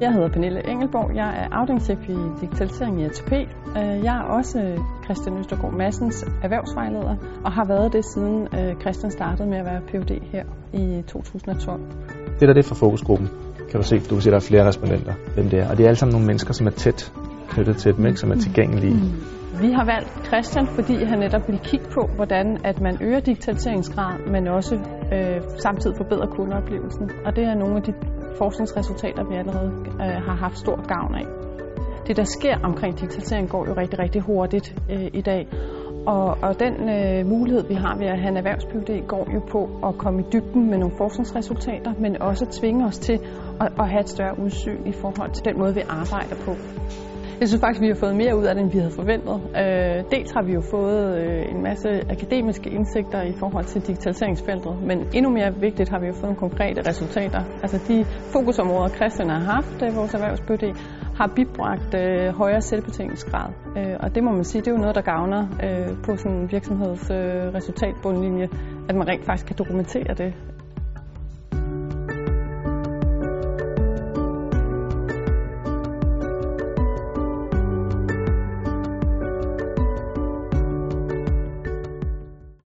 Jeg hedder Pernille Engelborg. Jeg er afdelingschef i digitalisering i ATP. Øh, jeg er også Christian Østergaard Massens erhvervsvejleder og har været det siden øh, Christian startede med at være Ph.D. her i 2012. Det der det er fra fokusgruppen, kan du se, du kan se, der er flere respondenter, hvem det er. Og det er alle sammen nogle mennesker, som er tæt knyttet til et mængde, som er tilgængelige. Mm. Vi har valgt Christian, fordi han netop vil kigge på, hvordan at man øger digitaliseringsgrad, men også øh, samtidig forbedrer kundeoplevelsen. Og det er nogle af de forskningsresultater, vi allerede øh, har haft stor gavn af. Det, der sker omkring digitalisering, går jo rigtig, rigtig hurtigt øh, i dag. Og, og den øh, mulighed, vi har ved at have en erhvervs går jo på at komme i dybden med nogle forskningsresultater, men også tvinge os til at, at have et større udsyn i forhold til den måde, vi arbejder på. Jeg synes faktisk, vi har fået mere ud af det, end vi havde forventet. Øh, dels har vi jo fået øh, en masse akademiske indsigter i forhold til digitaliseringsfeltet, men endnu mere vigtigt har vi jo fået nogle konkrete resultater. Altså de fokusområder, Christian har haft, i vores erhvervsbøde, har bibragt øh, højere selvbetjeningsgrad. Øh, og det må man sige, det er jo noget, der gavner øh, på sådan en virksomheds øh, resultatbundlinje, at man rent faktisk kan dokumentere det